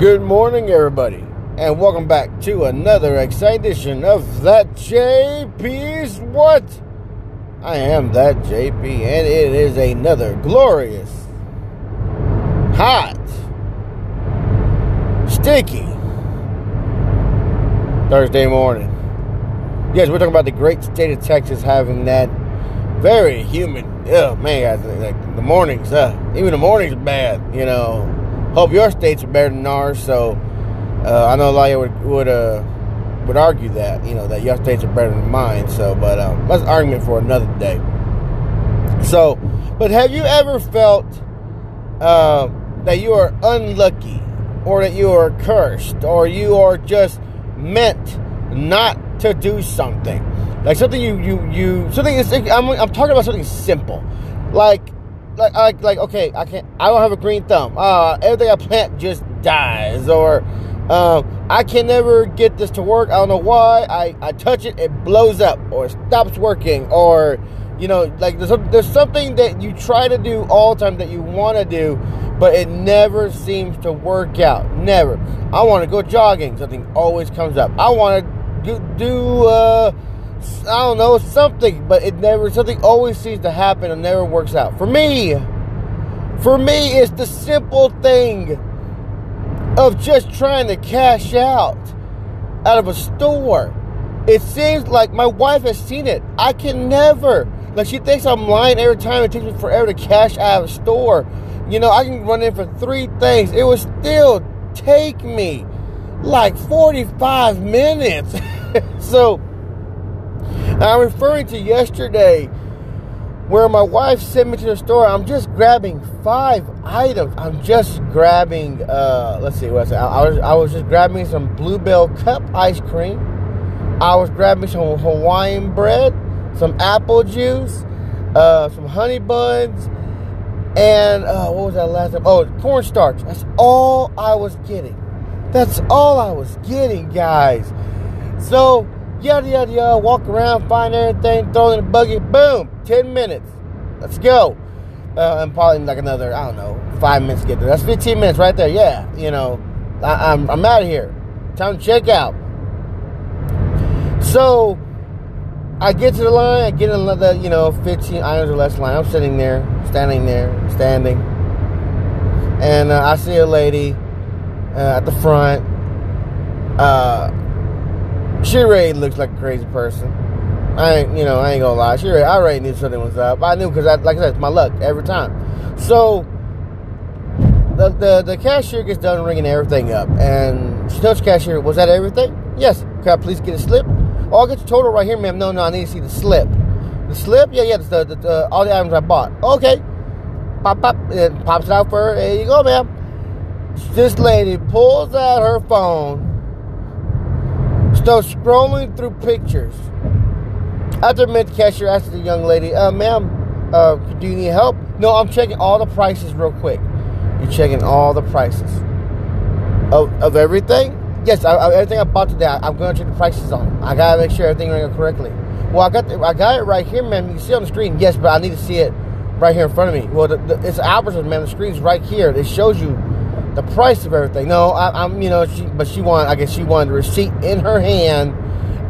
Good morning, everybody, and welcome back to another exciting edition of That JP's What? I am That JP, and it is another glorious, hot, sticky Thursday morning. Yes, we're talking about the great state of Texas having that very humid. Oh man, guys, like the mornings, uh, even the mornings are bad. You know, hope your states are better than ours. So uh, I know a lot of you would would uh, would argue that you know that your states are better than mine. So, but um, that's argument for another day. So, but have you ever felt uh, that you are unlucky, or that you are cursed, or you are just meant not to do something? Like something you you you something is I'm I'm talking about something simple, like like like like okay I can't I don't have a green thumb. Uh, everything I plant just dies, or uh, I can never get this to work. I don't know why. I I touch it, it blows up, or stops working, or you know like there's there's something that you try to do all the time that you want to do, but it never seems to work out. Never. I want to go jogging. Something always comes up. I want to do do. Uh, I don't know, something, but it never, something always seems to happen and never works out. For me, for me, it's the simple thing of just trying to cash out out of a store. It seems like my wife has seen it. I can never. Like she thinks I'm lying every time. It takes me forever to cash out of a store. You know, I can run in for three things. It would still take me like 45 minutes. so I'm referring to yesterday where my wife sent me to the store. I'm just grabbing five items. I'm just grabbing, uh, let's see, what I, I was I was just grabbing some Bluebell Cup ice cream. I was grabbing some Hawaiian bread, some apple juice, uh, some honey buns, and uh, what was that last time? Oh, cornstarch. That's all I was getting. That's all I was getting, guys. So yada yada yada, walk around, find everything, throw it in a buggy, boom, 10 minutes. Let's go. Uh, and probably like another, I don't know, five minutes to get there. That's 15 minutes right there. Yeah, you know, I, I'm, I'm out of here. Time to check out. So I get to the line, I get another, you know, 15 items or less line. I'm sitting there, standing there, standing. And uh, I see a lady uh, at the front. Uh, she really looks like a crazy person. I ain't, you know, I ain't gonna lie. She really, I already knew something was up. I knew because, I, like I said, it's my luck every time. So the, the the cashier gets done ringing everything up, and she tells the cashier, "Was that everything?" Yes. Can I please get a slip? Oh, I'll get the total right here, ma'am. No, no, I need to see the slip. The slip? Yeah, yeah. The, the, the all the items I bought. Okay. Pop, pop, it pops it out for her. There you go, ma'am. This lady pulls out her phone starts scrolling through pictures. After the cashier asked the young lady, uh, ma'am, uh, do you need help? No, I'm checking all the prices real quick. You're checking all the prices of, of everything? Yes, I, I, everything I bought today, I, am going to check the prices on. I gotta make sure everything ran correctly. Well, I got the, I got it right here, ma'am. You can see on the screen. Yes, but I need to see it right here in front of me. Well, the, the, it's Albertsons, man. The screen's right here. It shows you the price of everything. No, I, am you know, she, but she wanted, I guess she wanted the receipt in her hand,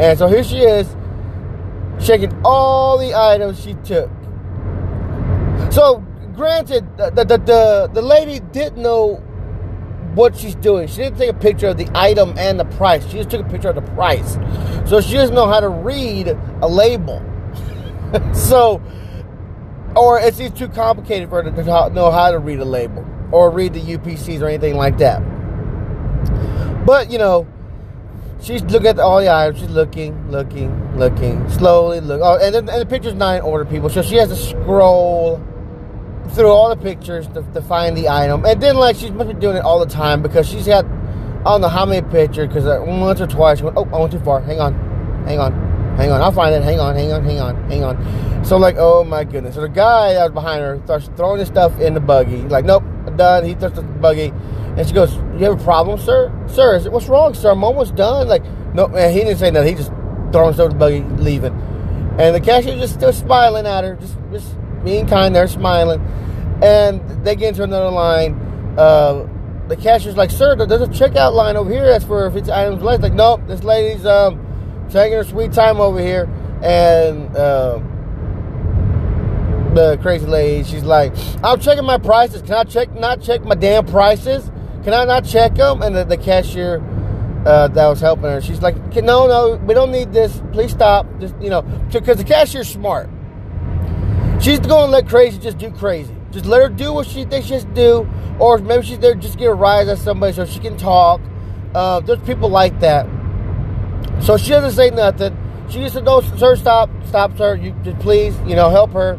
and so here she is, checking all the items she took. So, granted, the the the, the lady didn't know what she's doing. She didn't take a picture of the item and the price. She just took a picture of the price. So she doesn't know how to read a label. so, or it's just too complicated for her to know how to read a label or read the UPCs or anything like that. But, you know, she's looking at all the items. She's looking, looking, looking, slowly look. Oh, and, and the picture's not in order, people. So she has to scroll through all the pictures to, to find the item. And then, like, she must be doing it all the time because she's got, I don't know how many pictures, because uh, once or twice, she went, oh, I went too far. Hang on, hang on. Hang on, I'll find it. Hang on, hang on, hang on, hang on. So like, oh my goodness. So the guy that was behind her starts throwing his stuff in the buggy. He's like, nope, done. He throws the buggy. And she goes, You have a problem, sir? Sir, it, what's wrong, sir? I'm almost done. Like, no, man, he didn't say nothing. He just throwing stuff in the buggy, leaving. And the cashier just still smiling at her, just just being kind there, smiling. And they get into another line. Uh, the cashier's like, sir, there's a checkout line over here. That's for if it's items left. Like, nope, this lady's um, taking her sweet time over here. And uh, the crazy lady, she's like, I'm checking my prices. Can I check not check my damn prices? Can I not check them? And the, the cashier uh, that was helping her, she's like, no, no, we don't need this. Please stop. Just you know, because the cashier's smart. She's going to let crazy just do crazy. Just let her do what she thinks she should do, or maybe she's there just get a rise at somebody so she can talk. Uh, there's people like that. So she doesn't say nothing. She just said, "No, sir, stop, stop, sir. You just please, you know, help her."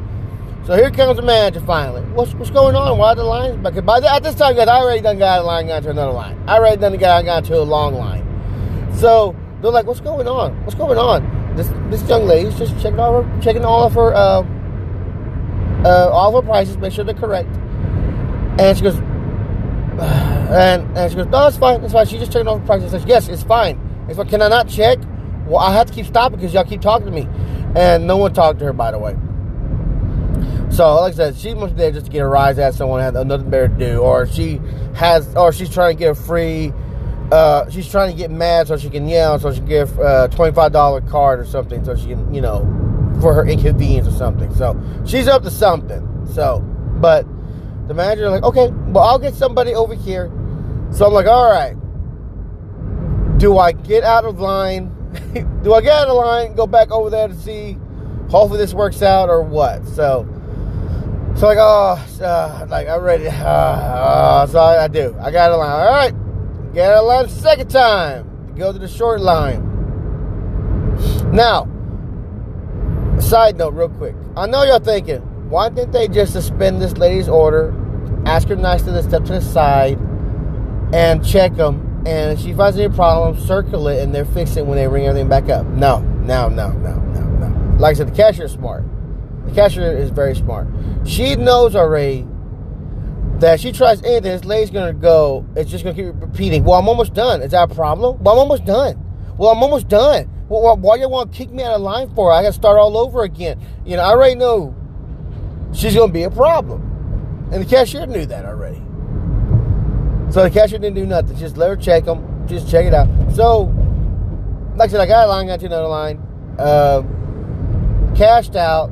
So here comes the manager finally. What's what's going on? Why the lines? Because by the, at this time, guys, I already done got a line got to another line. I already done got got to a long line. So they're like, "What's going on? What's going on?" This this young lady's just checking all her checking all of her. Uh, uh, all of her prices, make sure they're correct. And she goes, and, and she goes, no, it's fine, it's fine. She just checked all the prices. Says, yes, it's fine. It's fine. Can I not check? Well, I have to keep stopping because y'all keep talking to me. And no one talked to her, by the way. So, like I said, she must be there just to get a rise at someone had nothing better to do, or she has, or she's trying to get a free. Uh, she's trying to get mad so she can yell, so she can get a uh, twenty-five dollar card or something, so she can, you know, for her inconvenience or something. So she's up to something. So, but the manager like, okay, well I'll get somebody over here. So I'm like, all right. Do I get out of line? Do I get out of line? Go back over there to see. Hopefully this works out or what. So, so like, oh, like I'm ready. Uh, uh, so I, I, do. I got a line. All right, get of line second time. Go to the short line. Now, Side note, real quick. I know y'all thinking, why didn't they just suspend this lady's order, ask her nicely to step to the side, and check them? And if she finds any problem, circle it, and they're fixing when they ring everything back up. No, no, no, no, no, no. Like I said, the cashier is smart. The cashier is very smart. She knows already that she tries anything, this lady's gonna go. It's just gonna keep repeating. Well, I'm almost done. Is that a problem? Well, I'm almost done. Well, I'm almost done. Well, why you want to kick me out of line for? I got to start all over again. You know, I already know she's to be a problem. And the cashier knew that already. So the cashier didn't do nothing. Just let her check them. Just check it out. So, like I said, I got a line, got to another line. Uh, cashed out.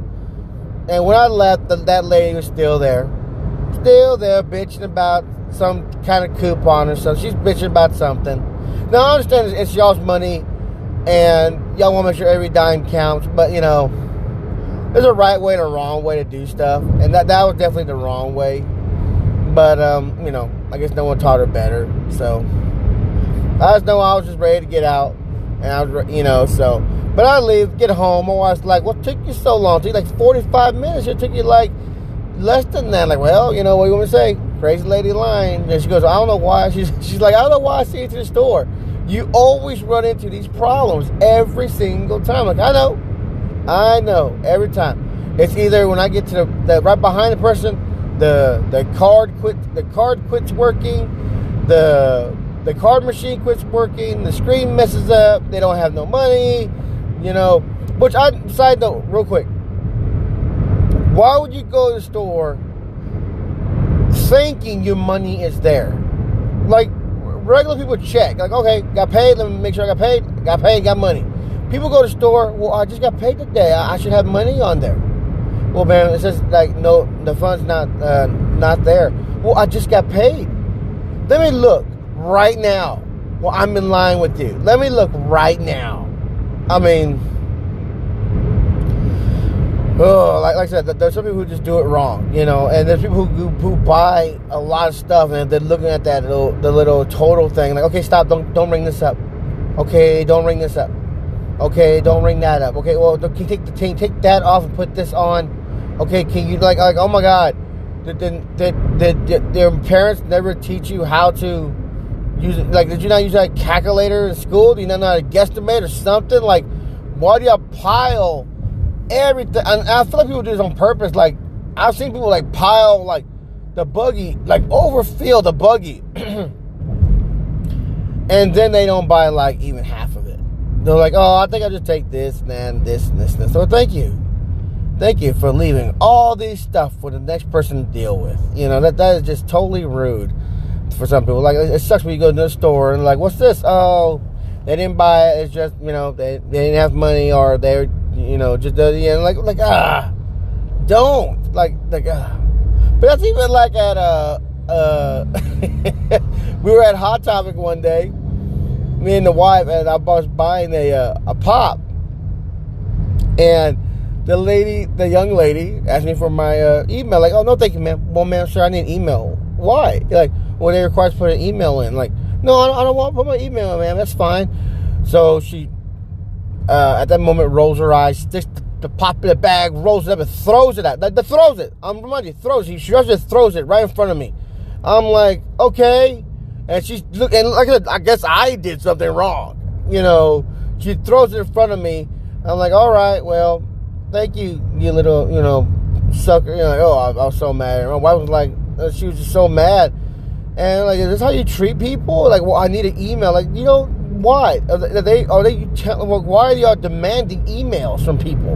And when I left, the, that lady was still there. Still there, bitching about some kind of coupon or something. She's bitching about something. Now, I understand it's, y'all's money and y'all want to make sure every dime counts. But you know, there's a right way and a wrong way to do stuff, and that that was definitely the wrong way. But um, you know, I guess no one taught her better. So I just know I was just ready to get out, and I was, you know, so. But I leave, get home. My wife's like, "What took you so long? It took like 45 minutes. It took you like less than that." Like, well, you know, what you want to say? Crazy lady line. And she goes, "I don't know why." She's she's like, "I don't know why I see you to the store." You always run into these problems every single time. Like I know, I know every time. It's either when I get to the, the right behind the person, the the card quit, the card quits working, the the card machine quits working, the screen messes up, they don't have no money, you know. Which I side note, real quick. Why would you go to the store thinking your money is there? Like regular people check. Like, okay, got paid. Let me make sure I got paid. Got paid. Got money. People go to store. Well, I just got paid today. I, should have money on there. Well, man, it's just like no, the fund's not uh, not there. Well, I just got paid. Let me look right now. Well, I'm in line with you. Let me look right now. I mean, oh, like, like I said, there's some people who just do it wrong, you know, and there's people who, who buy a lot of stuff and they're looking at that little the little total thing, like, okay, stop, don't don't ring this up. Okay, don't ring this up. Okay, don't ring that up. Okay, well, take the you take that off and put this on? Okay, can you like like oh my god, did did did, did, their parents never teach you how to use? Like, did you not use that calculator in school? Do you not know how to guesstimate or something? Like, why do you pile? everything. And I feel like people do this on purpose. Like I've seen people like pile like the buggy, like overfill the buggy, and then they don't buy like even half of it. They're like, oh, I think I'll just take this then this and this and this. So thank you. Thank you for leaving all these stuff for the next person to deal with. You know, that, that is just totally rude. for some people. Like it sucks when you go to the store and like, what's this? Oh, they didn't buy it. It's just you know they, they didn't have money or they're you know just uh, yeah like like ah don't like like ah. But that's even like at uh uh we were at Hot Topic one day, me and the wife, and I was buying a uh, a pop, and the lady, the young lady, asked me for my uh, email. Like, oh no, thank you, ma'am. Well, ma'am, sir, I need an email. Why? You're like, well, they require to put an email in. Like, no, I don't, I don't want to put my email in, ma'am. That's fine. So she, uh, at that moment, rolls her eyes, sticks the pop in the bag, rolls it up, and throws it at. Like, throws it. I'm reminding throws. It. She just throws it right in front of me. I'm like, okay. And she's looking, like, I guess I did something wrong. You know, she throws it in front of me. I'm like, all right, well, thank you, you little, you know, sucker. You know, oh, I, I was so mad. My wife was like, uh, she was just so mad. And like, is this how you treat people? Like, well, I need an email. Like, you know, why? Are they, are they, why are y'all demanding emails from people?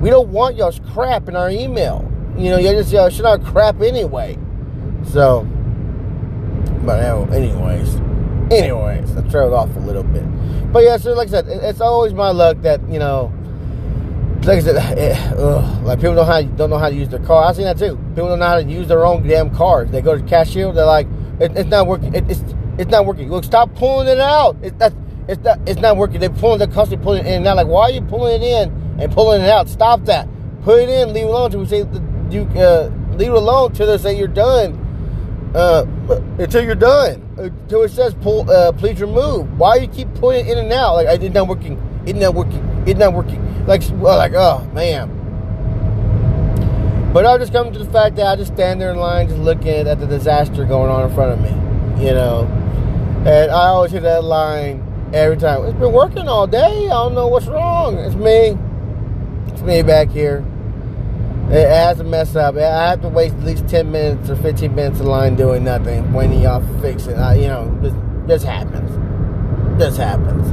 We don't want y'all's crap in our email. You know, you just, y'all should not crap anyway. So, but anyways, anyways, I trailed off a little bit. But yeah, so like I said, it's always my luck that you know, like I it, ugh, like people don't how don't know how to use their car. I've seen that too. People don't know how to use their own damn cars. They go to cashier, they're like, it, it's not working. It, it's it's not working. Look, stop pulling it out. It, that's it's not it's not working. They're pulling the constantly pulling it in and out. Like, why are you pulling it in and pulling it out? Stop that. Put it in. Leave it alone until we say you uh, leave it alone until they say you're done uh, until you're done. Until it says pull, uh, please remove. Why you keep pulling it in and out? Like it's not working. It's not working. It's not working. Like well, like oh man. But I'll just come to the fact that I just stand there in line, just looking at the disaster going on in front of me. You know, and I always hear that line every time. It's been working all day. I don't know what's wrong. It's me. It's me back here. It has to mess up. I have to waste at least 10 minutes or 15 minutes in line doing nothing, waiting y'all to fix it. I, you know, this, this happens. This happens.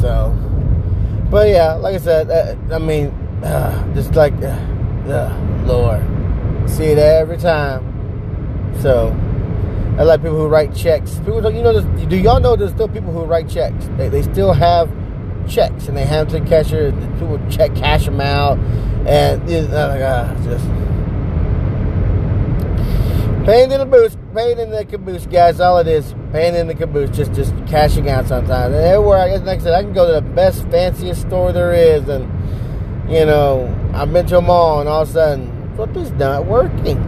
So, but yeah, like I said, uh, I mean, uh, just like, uh, uh, Lord, see it every time. So, I like people who write checks. People don't, you know, do y'all know there's still people who write checks? They, they still have checks and they them to the. People check cash them out, and god, just pain in the boots, pain in the caboose, guys. All it is, pain in the caboose. Just just cashing out sometimes. And everywhere, I guess, like I said, I can go to the best, fanciest store there is, and you know, I've been to them all, and all of a sudden, flip is not working.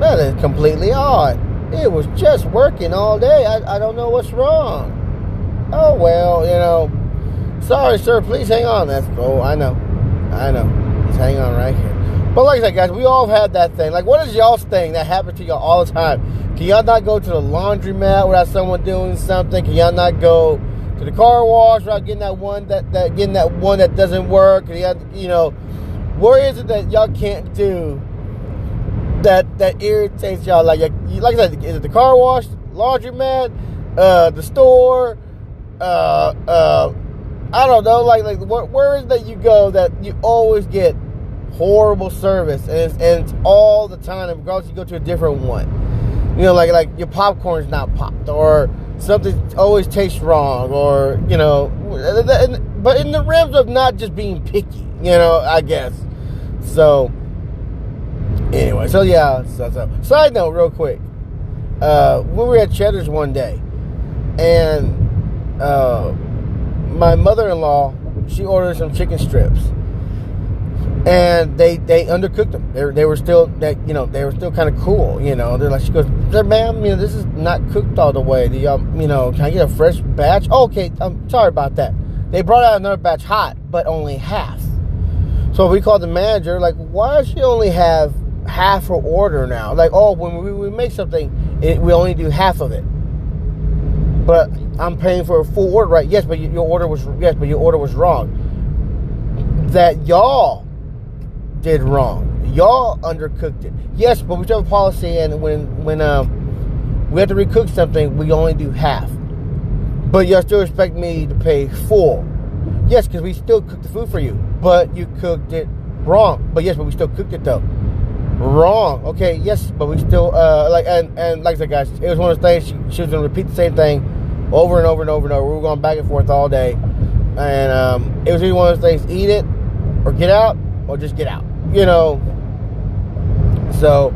That is completely odd. It was just working all day. I, I don't know what's wrong. Oh well, you know Sorry, sir. Please hang on. That's oh, I know, I know. Just hang on right here. But like I said, guys, we all have had that thing. Like, what is y'all's thing that happens to y'all all the time? Can y'all not go to the laundromat without someone doing something? Can y'all not go to the car wash without getting that one that, that getting that one that doesn't work? Can y'all, you know, what is it that y'all can't do that that irritates y'all? Like, like I said, is it the car wash, laundromat, uh, the store, uh, uh, I don't know, like like where, where is that you go that you always get horrible service and it's, and it's all the time, regardless you go to a different one. You know, like like your popcorn's not popped or something always tastes wrong or you know, but in the realms of not just being picky, you know, I guess. So anyway, so yeah, so, so. side note, real quick. Uh, we were at Cheddar's one day, and uh, my mother-in-law, she ordered some chicken strips, and they they undercooked them. They, they were still that you know they were still kind of cool. You know, they're like she goes, "Ma'am, you know this is not cooked all the way. Do y'all, you know, can I get a fresh batch?" Oh, okay, I'm sorry about that. They brought out another batch hot, but only half. So we called the manager, like, why does she only have half her order now? Like, oh, when we, we make something, it, we only do half of it. But I'm paying for a full order, right? Yes, but your order was yes, but your order was wrong. That y'all did wrong. Y'all undercooked it. Yes, but we have a policy, and when when um we have to recook something, we only do half. But y'all still expect me to pay full. Yes, because we still cooked the food for you, but you cooked it wrong. But yes, but we still cooked it though. Wrong. Okay, yes, but we still uh like and and like I said, guys, it was one of those things. She, she was gonna repeat the same thing over and over and over and over. We were going back and forth all day, and um, it was either one of those things: eat it or get out, or just get out. You know. So,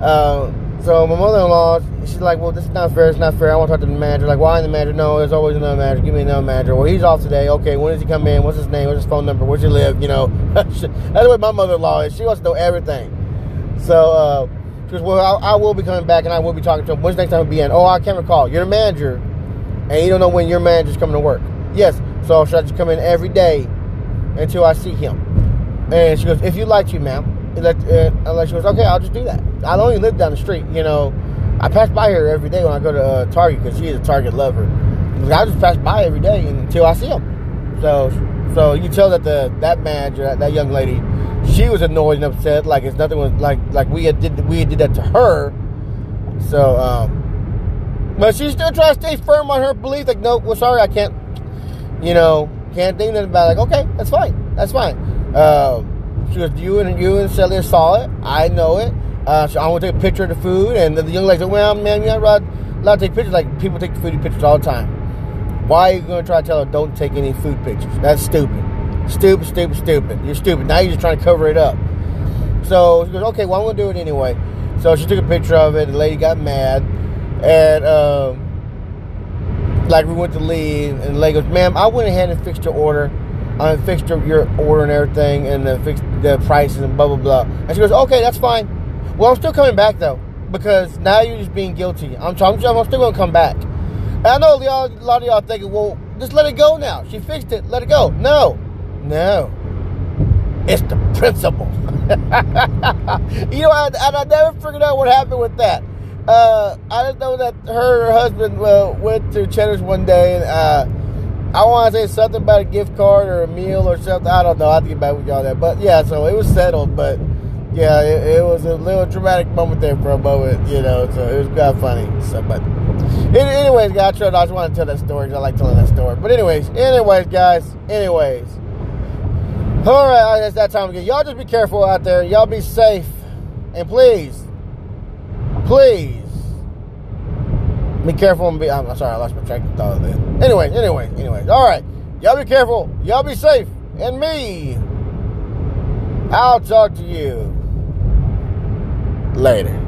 uh, so my mother-in-law, she's like, "Well, this is not fair. It's not fair. I want to talk to the manager." Like, why the manager? No, there's always another manager. Give me another manager. Well, he's off today. Okay, when does he come in? What's his name? What's his phone number? Where's he live? You know, that's way my mother-in-law is. She wants to know everything. So, uh, she goes, "Well, I, I, will be coming back, and I will be talking to him. When's the next time we'll be in? Oh, I can't recall. You're the manager, and you don't know when your manager's coming to work. Yes. So should I just come in every day until I see him? And she goes, "If you'd like to, ma'am." And like she goes, "Okay, I'll just do that. I even live down the street, you know." I pass by her every day when I go to uh, Target because she is a Target lover. I just pass by every day until I see him. So, so you tell that the that manager, that, that young lady, she was annoyed and upset. Like it's nothing was like like we had did we had did that to her. So, um, but she still tries to stay firm on her belief. Like, no, well, sorry, I can't. You know, can't do about it. Like, okay, that's fine. That's fine. Um, she goes, you and you and Celia saw it. I know it. Uh, so I want to take a picture of the food, and the young lady said, "Well, man, you're not allowed to take pictures. Like people take foodie pictures all the time. Why are you going to try to tell her don't take any food pictures? That's stupid, stupid, stupid, stupid. You're stupid. Now you're just trying to cover it up." So she goes, "Okay, well I'm going to do it anyway." So she took a picture of it. The lady got mad, and um, like we went to leave, and the lady goes, "Ma'am, I went ahead and fixed your order." I fixed your order and everything, and the fixed the prices and blah blah blah. And she goes, "Okay, that's fine." Well, I'm still coming back though because now you're just being guilty. I'm, I'm, I'm still gonna come back. And I know a lot of y'all thinking, well, just let it go now. She fixed it. Let it go. No, no. It's the principle. you know, I, I, I, never figured out what happened with that. Uh, I just know that her, her husband uh, went to Cheddar's one day and uh, I want to say something about a gift card or a meal or something. I don't know. I have to get back with y'all that. But yeah, so it was settled. But yeah, it, it, was a little dramatic moment there for a moment, you know, so it was kind of funny. So, but anyways, guys, I just want to tell that story. because I like telling that story. But anyways, anyways, guys, anyways. All right, it's that time again. Y'all just be careful out there. Y'all be safe, and please, please, be careful and be. I'm sorry, I lost my track of thought there. Anyway, anyway, anyways. All right, y'all be careful. Y'all be safe, and me. I'll talk to you later.